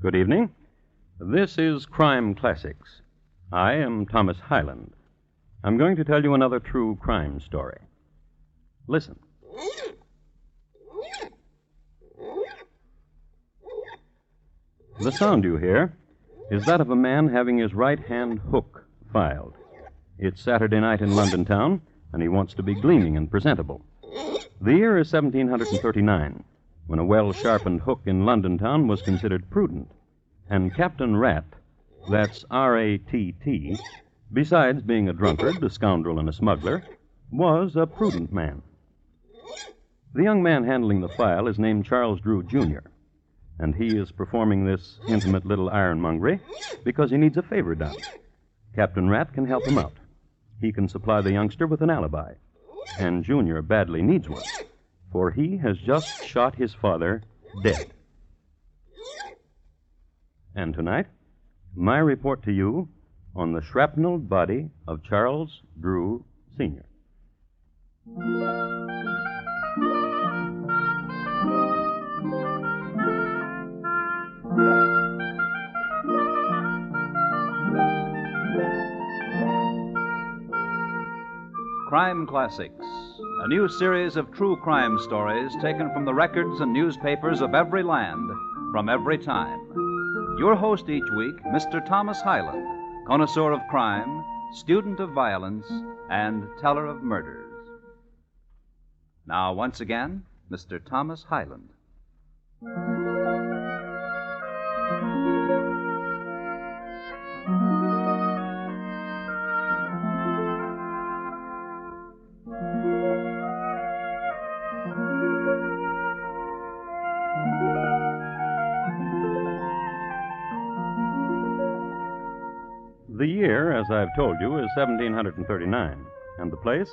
Good evening. This is Crime Classics. I am Thomas Hyland. I'm going to tell you another true crime story. Listen. The sound you hear is that of a man having his right hand hook filed. It's Saturday night in London town, and he wants to be gleaming and presentable. The year is 1739, when a well sharpened hook in London town was considered prudent. And Captain Rat, that's R A T T, besides being a drunkard, a scoundrel, and a smuggler, was a prudent man. The young man handling the file is named Charles Drew, Jr., and he is performing this intimate little ironmongery because he needs a favor done. Captain Rat can help him out. He can supply the youngster with an alibi, and Junior badly needs one, for he has just shot his father dead. And tonight, my report to you on the shrapnelled body of Charles Drew, Sr. Crime Classics, a new series of true crime stories taken from the records and newspapers of every land, from every time. Your host each week, Mr. Thomas Hyland, connoisseur of crime, student of violence, and teller of murders. Now, once again, Mr. Thomas Hyland. The year, as I've told you, is 1739, and the place,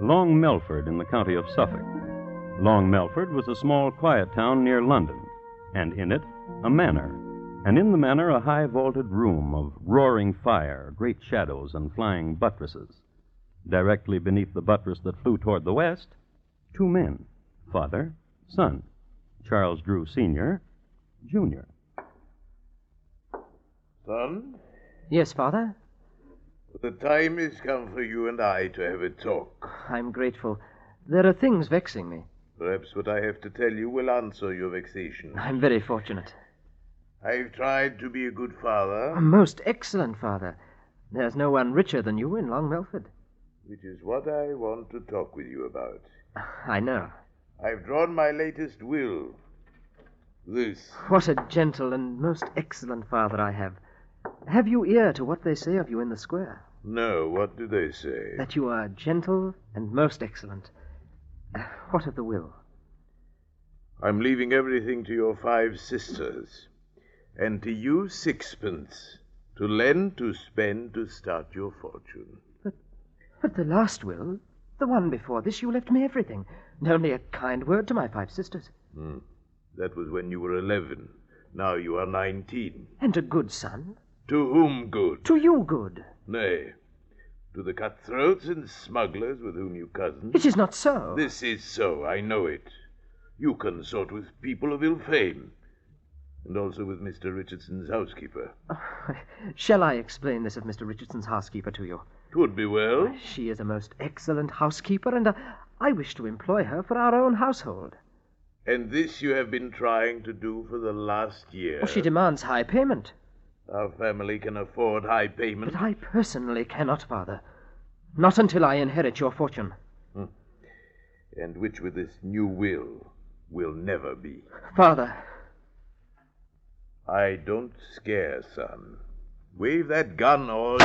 Long Melford in the county of Suffolk. Long Melford was a small, quiet town near London, and in it, a manor, and in the manor, a high vaulted room of roaring fire, great shadows, and flying buttresses. Directly beneath the buttress that flew toward the west, two men, father, son, Charles Drew Sr., Jr. Son, Yes, Father? the time has come for you and I to have a talk. I'm grateful. There are things vexing me. Perhaps what I have to tell you will answer your vexation. I'm very fortunate. I've tried to be a good father, A most excellent father. There's no one richer than you in Long Melford. which is what I want to talk with you about. I know. I've drawn my latest will. This. What a gentle and most excellent father I have. Have you ear to what they say of you in the square? No, what do they say? That you are gentle and most excellent. Uh, What of the will? I'm leaving everything to your five sisters, and to you sixpence, to lend, to spend, to start your fortune. But the last will, the one before this, you left me everything, and only a kind word to my five sisters. Hmm. That was when you were eleven. Now you are nineteen. And a good son. To whom good? To you good. Nay, to the cutthroats and smugglers with whom you cozen. It is not so. This is so, I know it. You consort with people of ill fame, and also with Mr. Richardson's housekeeper. Shall I explain this of Mr. Richardson's housekeeper to you? Twould be well. She is a most excellent housekeeper, and uh, I wish to employ her for our own household. And this you have been trying to do for the last year. She demands high payment, Our family can afford high payment. but I personally cannot, Father. Not until I inherit your fortune. Hmm. And which with this new will will never be. Father, I don't scare, son. Wave that gun or.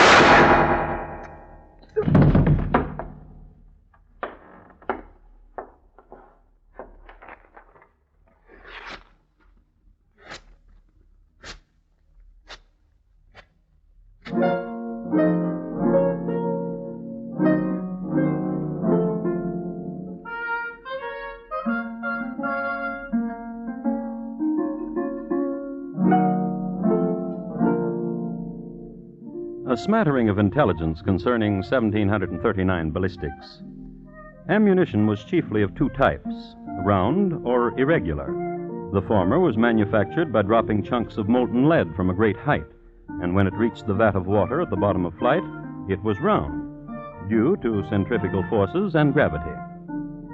A smattering of intelligence concerning 1739 ballistics. Ammunition was chiefly of two types round or irregular. The former was manufactured by dropping chunks of molten lead from a great height, and when it reached the vat of water at the bottom of flight, it was round, due to centrifugal forces and gravity.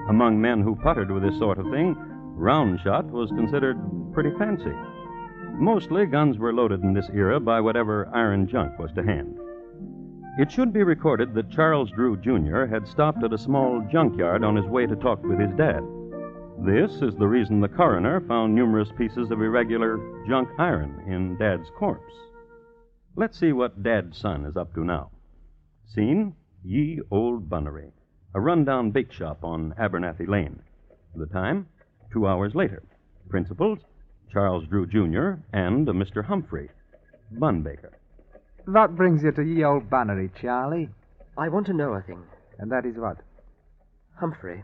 Among men who puttered with this sort of thing, round shot was considered pretty fancy. Mostly, guns were loaded in this era by whatever iron junk was to hand. It should be recorded that Charles Drew, Jr. had stopped at a small junkyard on his way to talk with his dad. This is the reason the coroner found numerous pieces of irregular junk iron in Dad's corpse. Let's see what Dad's son is up to now. Scene Ye Old Bunnery, a rundown bake shop on Abernathy Lane. The time, two hours later. Principals, Charles Drew, Jr., and a Mr. Humphrey, Bunbaker. That brings you to ye old bannery, Charlie. I want to know a thing. And that is what? Humphrey,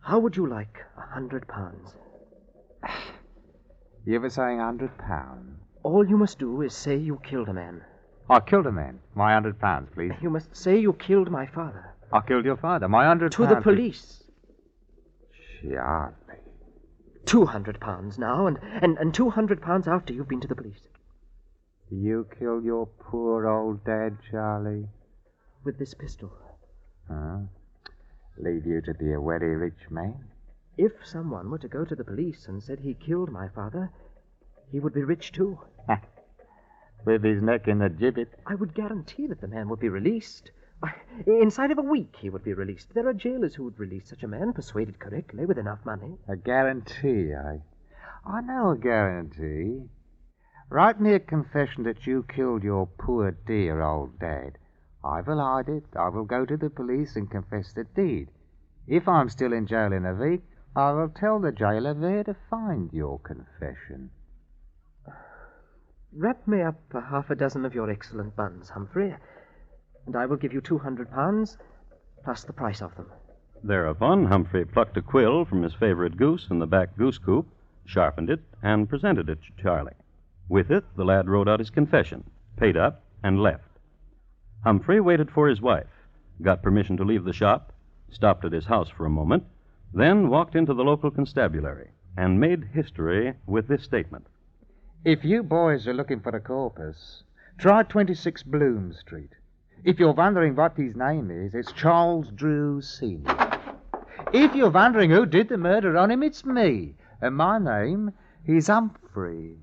how would you like a hundred pounds? You were saying a hundred pounds? All you must do is say you killed a man. I killed a man. My hundred pounds, please. You must say you killed my father. I killed your father. My hundred To pounds, the police. Please. £200 now, and, and, and £200 after you've been to the police. You killed your poor old dad, Charlie? With this pistol. Huh? Leave you to be a very rich man? If someone were to go to the police and said he killed my father, he would be rich too. With his neck in the gibbet. I would guarantee that the man would be released. Inside of a week, he would be released. There are jailers who would release such a man, persuaded correctly, with enough money. A guarantee, I. I know a guarantee. Write me a confession that you killed your poor dear old dad. I will hide it. I will go to the police and confess the deed. If I'm still in jail in a week, I will tell the jailer where to find your confession. Wrap me up a half a dozen of your excellent buns, Humphrey, and I will give you two hundred pounds, plus the price of them. Thereupon, Humphrey plucked a quill from his favorite goose in the back goose coop, sharpened it, and presented it to Charlie. With it, the lad wrote out his confession, paid up, and left. Humphrey waited for his wife, got permission to leave the shop, stopped at his house for a moment, then walked into the local constabulary and made history with this statement. If you boys are looking for a corpus, try 26 Bloom Street. If you're wondering what his name is, it's Charles Drew Sr. If you're wondering who did the murder on him, it's me. And my name is Humphrey.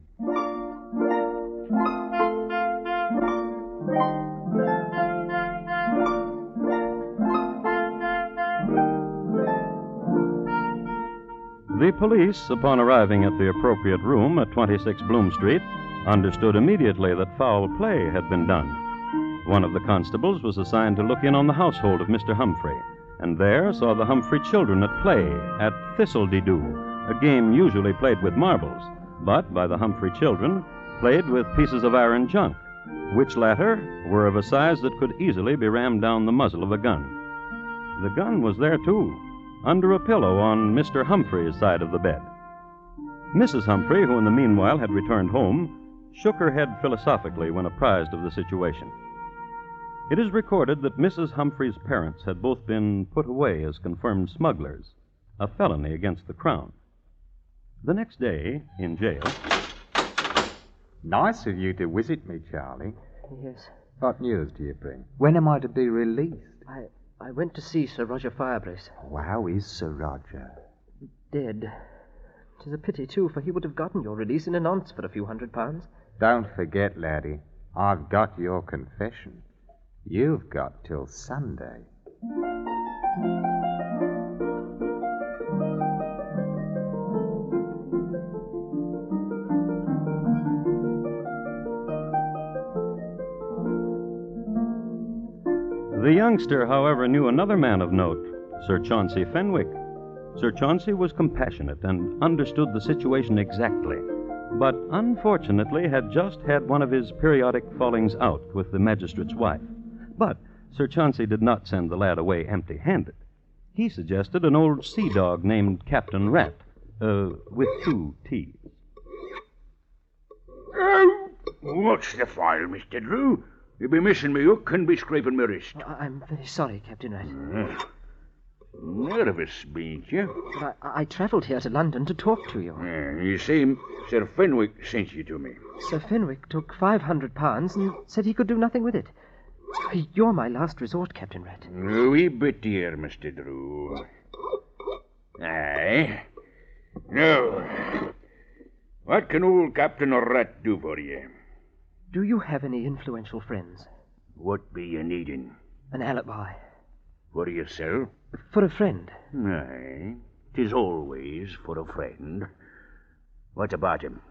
The police, upon arriving at the appropriate room at 26 Bloom Street, understood immediately that foul play had been done. One of the constables was assigned to look in on the household of Mr. Humphrey, and there saw the Humphrey children at play at Thistle-de-doo, a game usually played with marbles, but by the Humphrey children played with pieces of iron junk, which latter were of a size that could easily be rammed down the muzzle of a gun. The gun was there, too, under a pillow on Mr. Humphrey's side of the bed. Mrs. Humphrey, who in the meanwhile had returned home, shook her head philosophically when apprised of the situation. It is recorded that Mrs. Humphrey's parents had both been put away as confirmed smugglers, a felony against the Crown. The next day, in jail, Nice of you to visit me, Charlie. Yes. What news do you bring? When am I to be released? I I went to see Sir Roger Firebrace. How is Sir Roger? Dead. Tis a pity, too, for he would have gotten your release in a nonce for a few hundred pounds. Don't forget, laddie, I've got your confession. You've got till Sunday. The youngster, however, knew another man of note, Sir Chauncey Fenwick. Sir Chauncey was compassionate and understood the situation exactly, but unfortunately had just had one of his periodic fallings out with the magistrate's wife. But Sir Chauncey did not send the lad away empty handed. He suggested an old sea dog named Captain Rat, uh, with two T's. Oh, what's the file, Mr. Drew? You be missing me hook and be scraping my wrist. I- I'm very sorry, Captain Rat. Uh, Nervous, bean't you? But I, I travelled here to London to talk to you. Yeah, you see, Sir Fenwick sent you to me. Sir Fenwick took five hundred pounds and said he could do nothing with it. You're my last resort, Captain Rat. A wee bit, dear, Mr. Drew. Aye. Now, what can old Captain Rat do for you? Do you have any influential friends? What be you needing? An alibi. For yourself? For a friend. Aye. Tis always for a friend. What about him?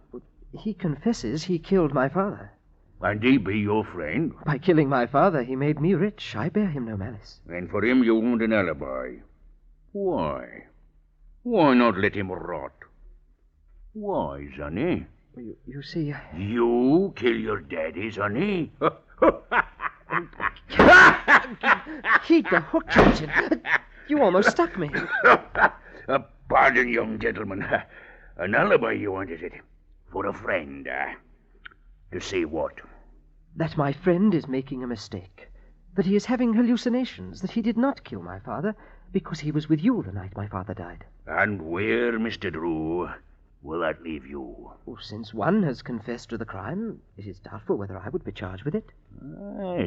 He confesses he killed my father. And he be your friend? By killing my father, he made me rich. I bear him no malice. And for him you want an alibi. Why? Why not let him rot? Why, sonny? You, you see, I... You kill your daddy, sonny? Keep the hook, Captain. You almost stuck me. pardon, young gentleman. An alibi you want, is it? For a friend, uh? To say what? That my friend is making a mistake. That he is having hallucinations. That he did not kill my father because he was with you the night my father died. And where, Mr. Drew, will that leave you? Oh, since one has confessed to the crime, it is doubtful whether I would be charged with it.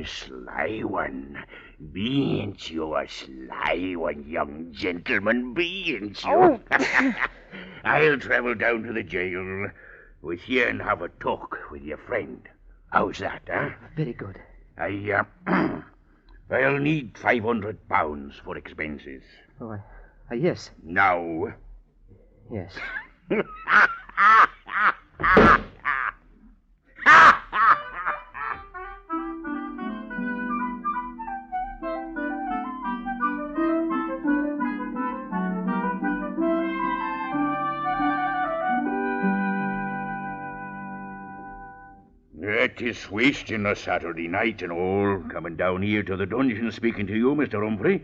Sly one. Bean't you a sly one, young gentleman? Bean't you? Oh. I'll travel down to the jail with you and have a talk with your friend. How's that, huh? Very good. I, uh, I'll need 500 pounds for expenses. Oh, I, uh, yes, Now. yes. It is wasting a Saturday night and all, coming down here to the dungeon speaking to you, Mr. Humphrey.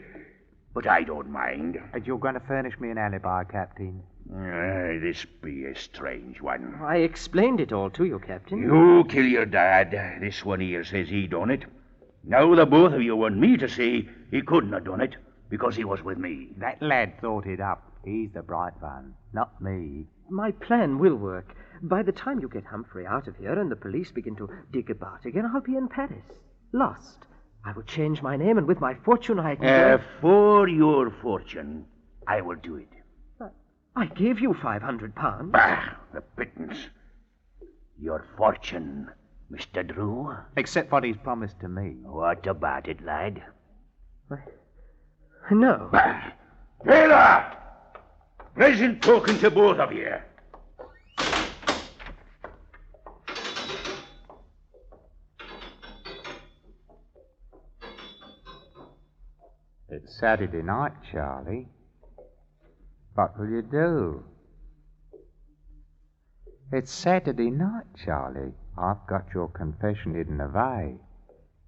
But I don't mind. And you're going to furnish me an alibi, Captain? Ah, this be a strange one. I explained it all to you, Captain. You kill your dad. This one here says he done it. Now the both of you want me to say he couldn't have done it because he was with me. That lad thought it up. He's the bright one, not me. My plan will work. By the time you get Humphrey out of here and the police begin to dig about again, I'll be in Paris. Lost. I will change my name, and with my fortune I can. Uh, go- for your fortune, I will do it. I gave you five hundred pounds. Bah, the pittance. Your fortune, Mr. Drew. Except what he's promised to me. What about it, lad? No. Bah. Taylor! Pleasant talking to both of you. It's Saturday night, Charlie. What will you do? It's Saturday night, Charlie. I've got your confession hidden away.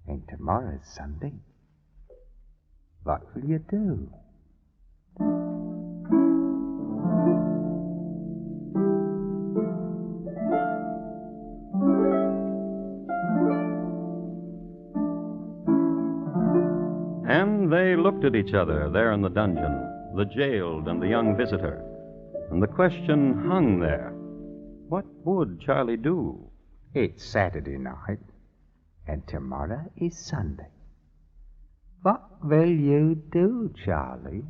And tomorrow's Sunday. What will you do? Each other there in the dungeon, the jailed and the young visitor. And the question hung there what would Charlie do? It's Saturday night, and tomorrow is Sunday. What will you do, Charlie?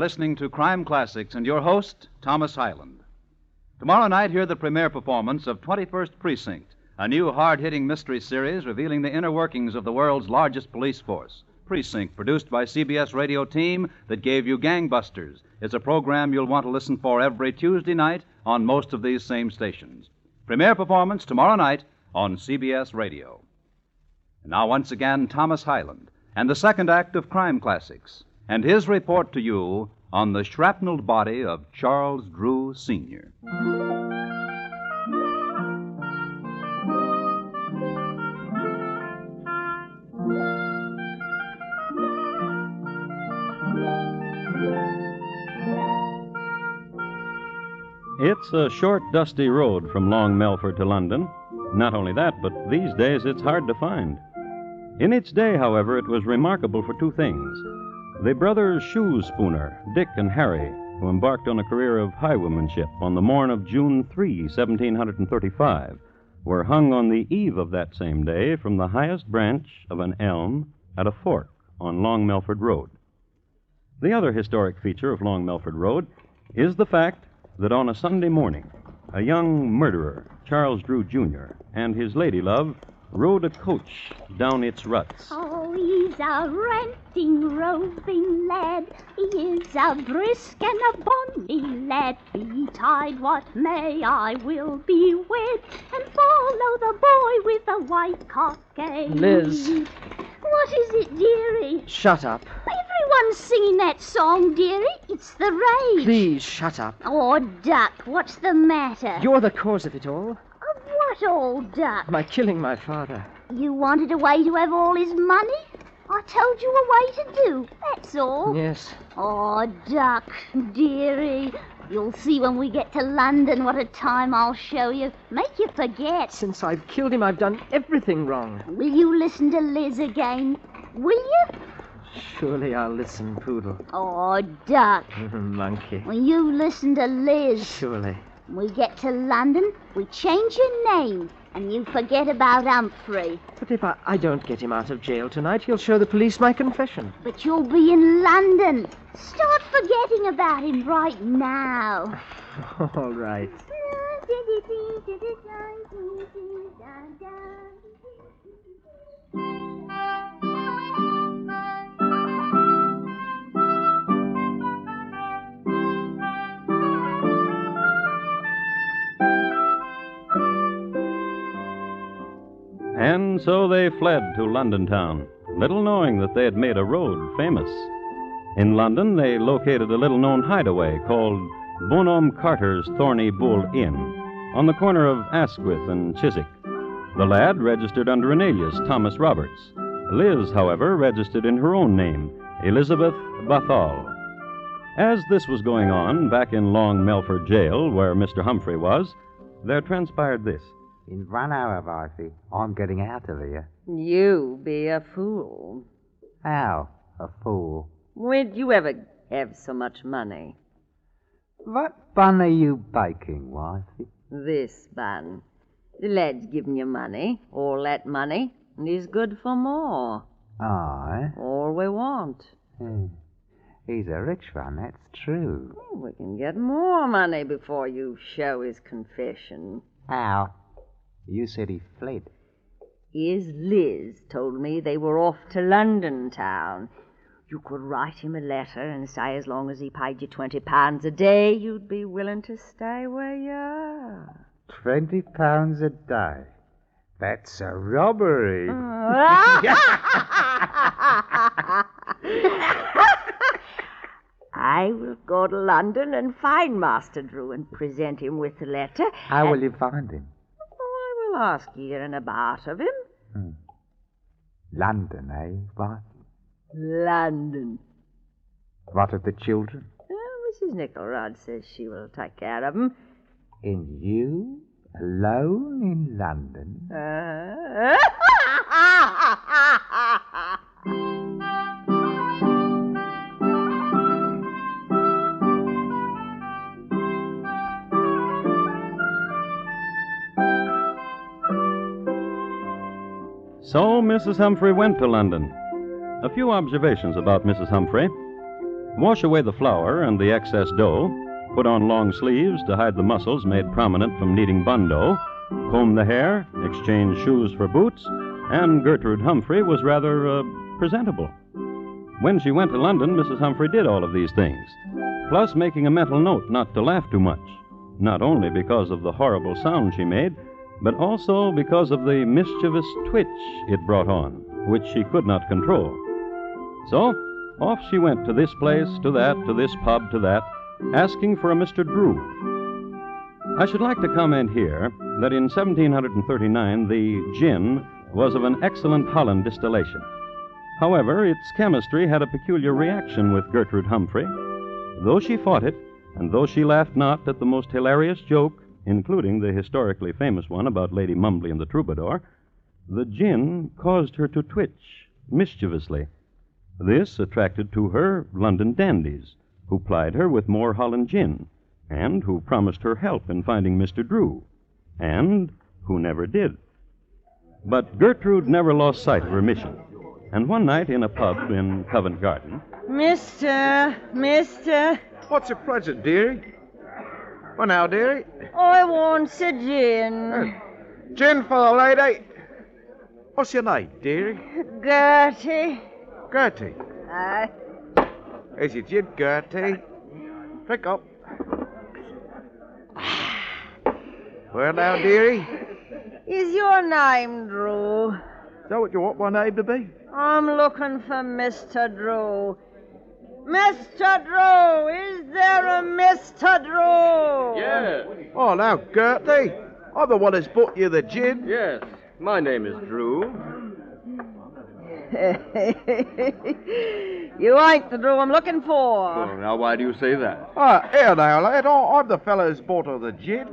Are listening to Crime Classics and your host, Thomas Hyland. Tomorrow night, hear the premiere performance of 21st Precinct, a new hard hitting mystery series revealing the inner workings of the world's largest police force. Precinct, produced by CBS radio team that gave you Gangbusters, is a program you'll want to listen for every Tuesday night on most of these same stations. Premiere performance tomorrow night on CBS Radio. And now, once again, Thomas Hyland and the second act of Crime Classics and his report to you on the shrapnelled body of Charles Drew, Sr. It's a short, dusty road from Long Melford to London. Not only that, but these days it's hard to find. In its day, however, it was remarkable for two things. The brothers Shoe Spooner, Dick and Harry, who embarked on a career of highwaymanship on the morn of June 3, 1735, were hung on the eve of that same day from the highest branch of an elm at a fork on Long Melford Road. The other historic feature of Long Melford Road is the fact that on a Sunday morning, a young murderer, Charles Drew, Jr., and his lady love rode a coach down its ruts. Oh, he's a ranting, roving lad. He is a brisk and a bonny lad. Betide what may, I will be wed and follow the boy with the white cockade. Liz. What is it, dearie? Shut up. Everyone's singing that song, dearie. It's the rage. Please shut up. Oh, Duck, what's the matter? You're the cause of it all. Of what, old Duck? By killing my father. You wanted a way to have all his money? I told you a way to do, that's all. Yes. Oh, Duck, dearie. You'll see when we get to London what a time I'll show you. Make you forget. Since I've killed him, I've done everything wrong. Will you listen to Liz again? Will you? Surely I'll listen, Poodle. Oh, Duck. Monkey. When you listen to Liz, Surely. when we get to London, we change your name and you forget about Humphrey. But if I, I don't get him out of jail tonight, he'll show the police my confession. But you'll be in London. Start forgetting about him right now. All right. And so they fled to London town, little knowing that they had made a road famous. In London, they located a little known hideaway called Bonhomme Carter's Thorny Bull Inn on the corner of Asquith and Chiswick. The lad registered under an alias, Thomas Roberts. Liz, however, registered in her own name, Elizabeth Bathal. As this was going on back in Long Melford Jail, where Mr. Humphrey was, there transpired this. In one hour, Wifey, I'm getting out of here. You be a fool. How? A fool. When'd you ever have so much money? What bun are you baking, Wifey? This bun. The lad's given you money, all that money, and he's good for more. Aye. All we want. Hmm. He's a rich one, that's true. We can get more money before you show his confession. How? You said he fled. His Liz told me they were off to London town. You could write him a letter and say as long as he paid you twenty pounds a day, you'd be willing to stay where you are. Twenty pounds a day. That's a robbery. I will go to London and find Master Drew and present him with the letter. How will you find him? I will ask hearing about of him. London, eh, Wifey? London. What of the children? Oh, Mrs. Nickelrod says she will take care of of 'em. And you? Alone in London? Uh, So Mrs. Humphrey went to London. A few observations about Mrs. Humphrey. Wash away the flour and the excess dough. Put on long sleeves to hide the muscles made prominent from kneading bun dough. Comb the hair, exchange shoes for boots, and Gertrude Humphrey was rather uh, presentable. When she went to London, Mrs. Humphrey did all of these things, plus making a mental note not to laugh too much, not only because of the horrible sound she made, but also because of the mischievous twitch it brought on, which she could not control. So, Off she went to this place, to that, to this pub, to that, asking for a Mr. Drew. I should like to comment here that in 1739 the gin was of an excellent Holland distillation. However, its chemistry had a peculiar reaction with Gertrude Humphrey. Though she fought it, and though she laughed not at the most hilarious joke, including the historically famous one about Lady Mumbly and the troubadour, the gin caused her to twitch mischievously. This attracted to her London dandies, who plied her with more Holland gin, and who promised her help in finding Mr. Drew, and who never did. But Gertrude never lost sight of her mission, and one night in a pub in Covent Garden, Mister, mister, What's your present, dearie? Well, now, dearie. I wants a gin. Gin for the lady. What's your name, dearie? Gertie. Gertie. Aye. Here's your gin, Gertie. Drink up. Well, now, dearie. Is your name Drew? Is that what you want my name to be? I'm looking for Mr. Drew. Mr. Drew, is there a Mr. Drew? Yes, Oh, now, Gertie. I'm the one that's bought you the gin. yes. My name is Drew. you ain't the Drew I'm looking for. Oh, now, why do you say that? Ah, here now, lad. I- I'm the fellow who's bought her the gin.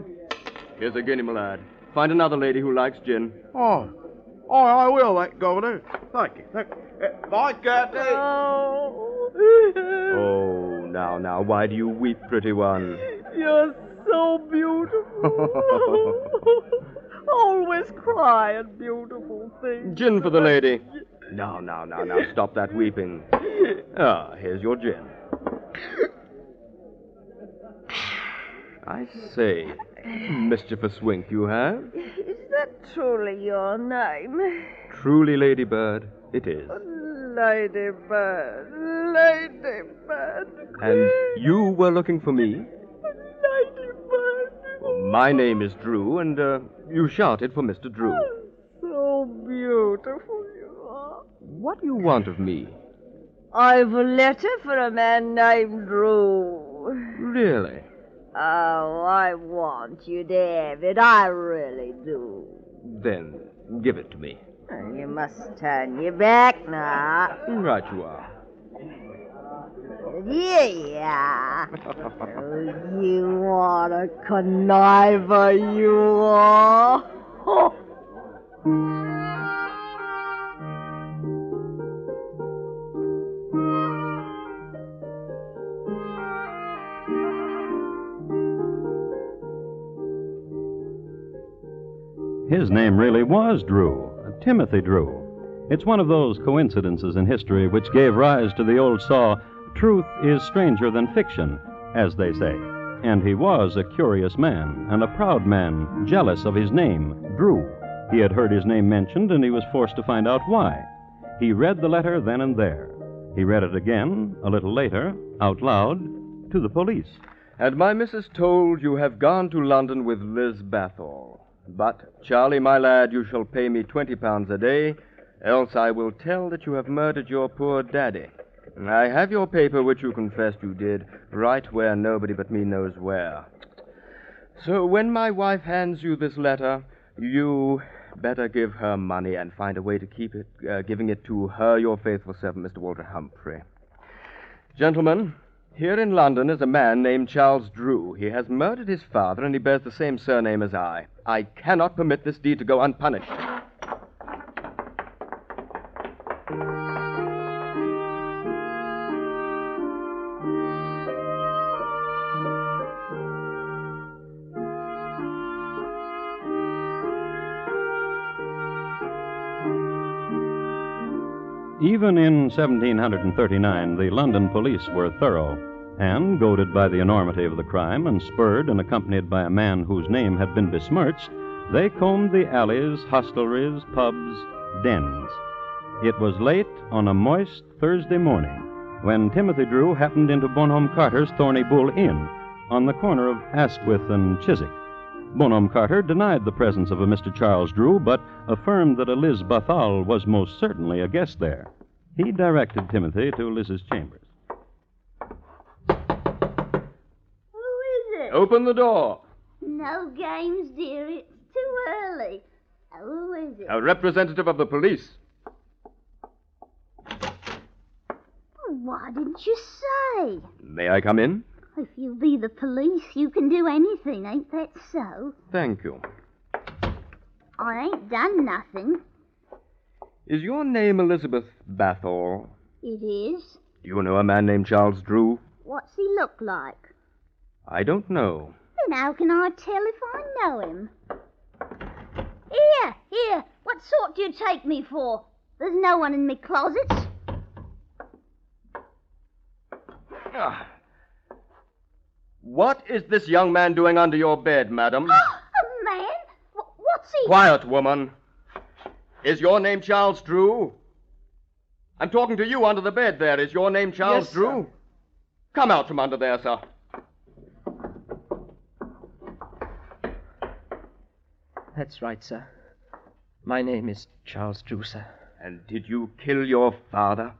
Here's a guinea, my lad. Find another lady who likes gin. Oh, oh, I will, that governor. Thank you. Thank you. Bye, Gertie. Oh, Oh, now, now, why do you weep, pretty one? you're so beautiful. Always crying beautiful things. Gin for the lady. Now, now, now, now, stop that weeping. Ah, here's your gin. I say, mischievous wink you have. Is that truly your name? Truly, Ladybird, it is. Ladybird, Ladybird. And you were looking for me? Ladybird. My name is Drew, and uh, you shouted for Mr. Drew. So beautiful you are. What do you want of me? I've a letter for a man named Drew. Really? Oh, I want you, David. I really do. Then give it to me. Oh, you must turn your back now. Right you are. Yeah. oh, you are a conniver, you are. His name really was Drew, Timothy Drew. It's one of those coincidences in history which gave rise to the old saw, truth is stranger than fiction, as they say. And he was a curious man, and a proud man, jealous of his name, Drew. He had heard his name mentioned, and he was forced to find out why. He read the letter then and there. He read it again, a little later, out loud, to the police. And my missus told you have gone to London with Liz Bathall. But, Charlie, my lad, you shall pay me twenty pounds a day, else I will tell that you have murdered your poor daddy. I have your paper, which you confessed you did, right where nobody but me knows where. So when my wife hands you this letter, you better give her money and find a way to keep it, uh, giving it to her, your faithful servant, Mr. Walter Humphrey. Gentlemen, here in London is a man named Charles Drew. He has murdered his father, and he bears the same surname as I. I cannot permit this deed to go unpunished. Even in 1739, the London police were thorough, and, goaded by the enormity of the crime and spurred and accompanied by a man whose name had been besmirched, they combed the alleys, hostelries, pubs, dens. It was late on a moist Thursday morning when Timothy Drew happened into Bonhomme Carter's Thorny Bull Inn on the corner of Asquith and Chiswick. Bonhomme Carter denied the presence of a Mr. Charles Drew, but affirmed that a Liz Bathal was most certainly a guest there. He directed Timothy to Liz's chambers. Who is it? Open the door. No games, dear. It's too early. Who is it? A representative of the police. Why didn't you say? May I come in? If you be the police, you can do anything, ain't that so? Thank you. I ain't done nothing. Is your name Elizabeth Bathor? It is. Do you know a man named Charles Drew? What's he look like? I don't know. Then how can I tell if I know him? Here, here. What sort do you take me for? There's no one in me closets. Ah. What is this young man doing under your bed, madam? Oh, a man? What's he? Quiet, woman. Is your name Charles Drew? I'm talking to you under the bed there. Is your name Charles Yes, Drew? sir. Come out from under there, sir. That's right, sir. My name is Charles Drew, sir. And did you kill your father?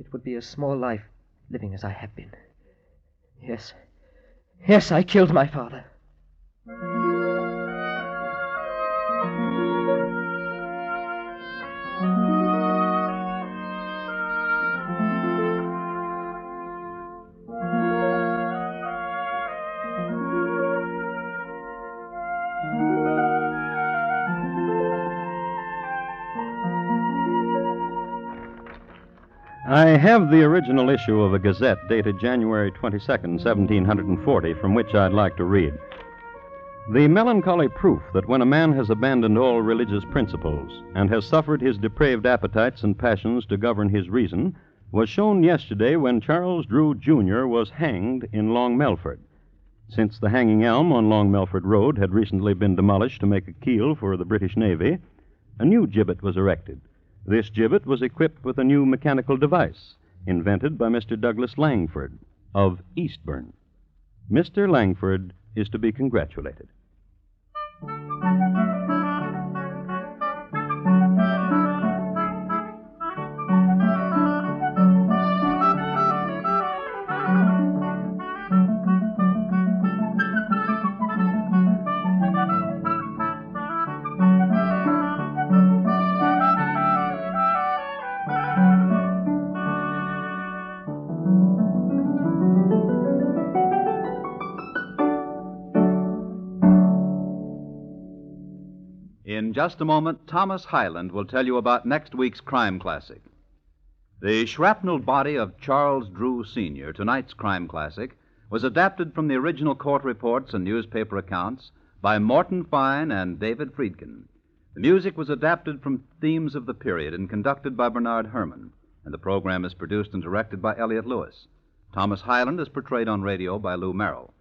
It would be a small life living as I have been. Yes. Yes, I killed my father. Have the original issue of a Gazette dated January 22nd, 1740, from which I'd like to read. The melancholy proof that when a man has abandoned all religious principles and has suffered his depraved appetites and passions to govern his reason was shown yesterday when Charles Drew, Jr. was hanged in Long Melford. Since the hanging elm on Long Melford Road had recently been demolished to make a keel for the British Navy, a new gibbet was erected. This gibbet was equipped with a new mechanical device invented by Mr. Douglas Langford of Eastburn. Mr. Langford is to be congratulated. In just a moment, Thomas Hyland will tell you about next week's crime classic. The shrapnel body of Charles Drew, Sr., tonight's crime classic, was adapted from the original court reports and newspaper accounts by Morton Fine and David Friedkin. The music was adapted from themes of the period and conducted by Bernard Herrmann, and the program is produced and directed by Elliott Lewis. Thomas Hyland is portrayed on radio by Lou Merrill.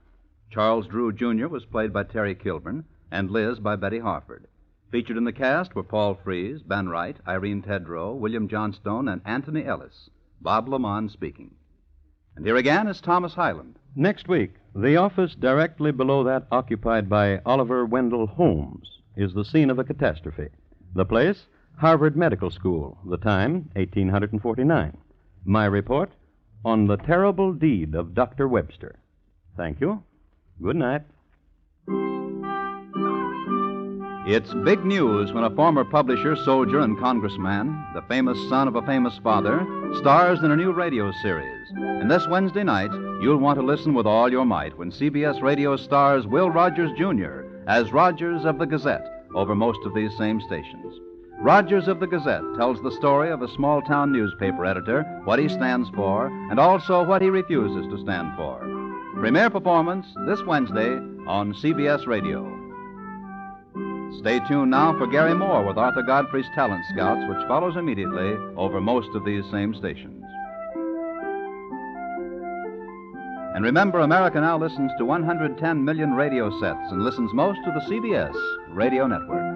Charles Drew, Jr. was played by Terry Kilburn, and Liz by Betty Harford. Featured in the cast were Paul Frees, Ben Wright, Irene Tedrow, William Johnstone, and Anthony Ellis. Bob LeMond speaking. And here again is Thomas Hyland. Next week, the office directly below that occupied by Oliver Wendell Holmes is the scene of a catastrophe. The place, Harvard Medical School. The time, 1849. My report, on the terrible deed of Dr. Webster. Thank you. Good night. It's big news when a former publisher, soldier, and congressman, the famous son of a famous father, stars in a new radio series. And this Wednesday night, you'll want to listen with all your might when CBS Radio stars Will Rogers Jr. as Rogers of the Gazette over most of these same stations. Rogers of the Gazette tells the story of a small town newspaper editor, what he stands for, and also what he refuses to stand for. Premiere performance this Wednesday on CBS Radio. Stay tuned now for Garry Moore with Arthur Godfrey's Talent Scouts, which follows immediately over most of these same stations. And remember, America now listens to 110 million radio sets and listens most to the CBS Radio Network.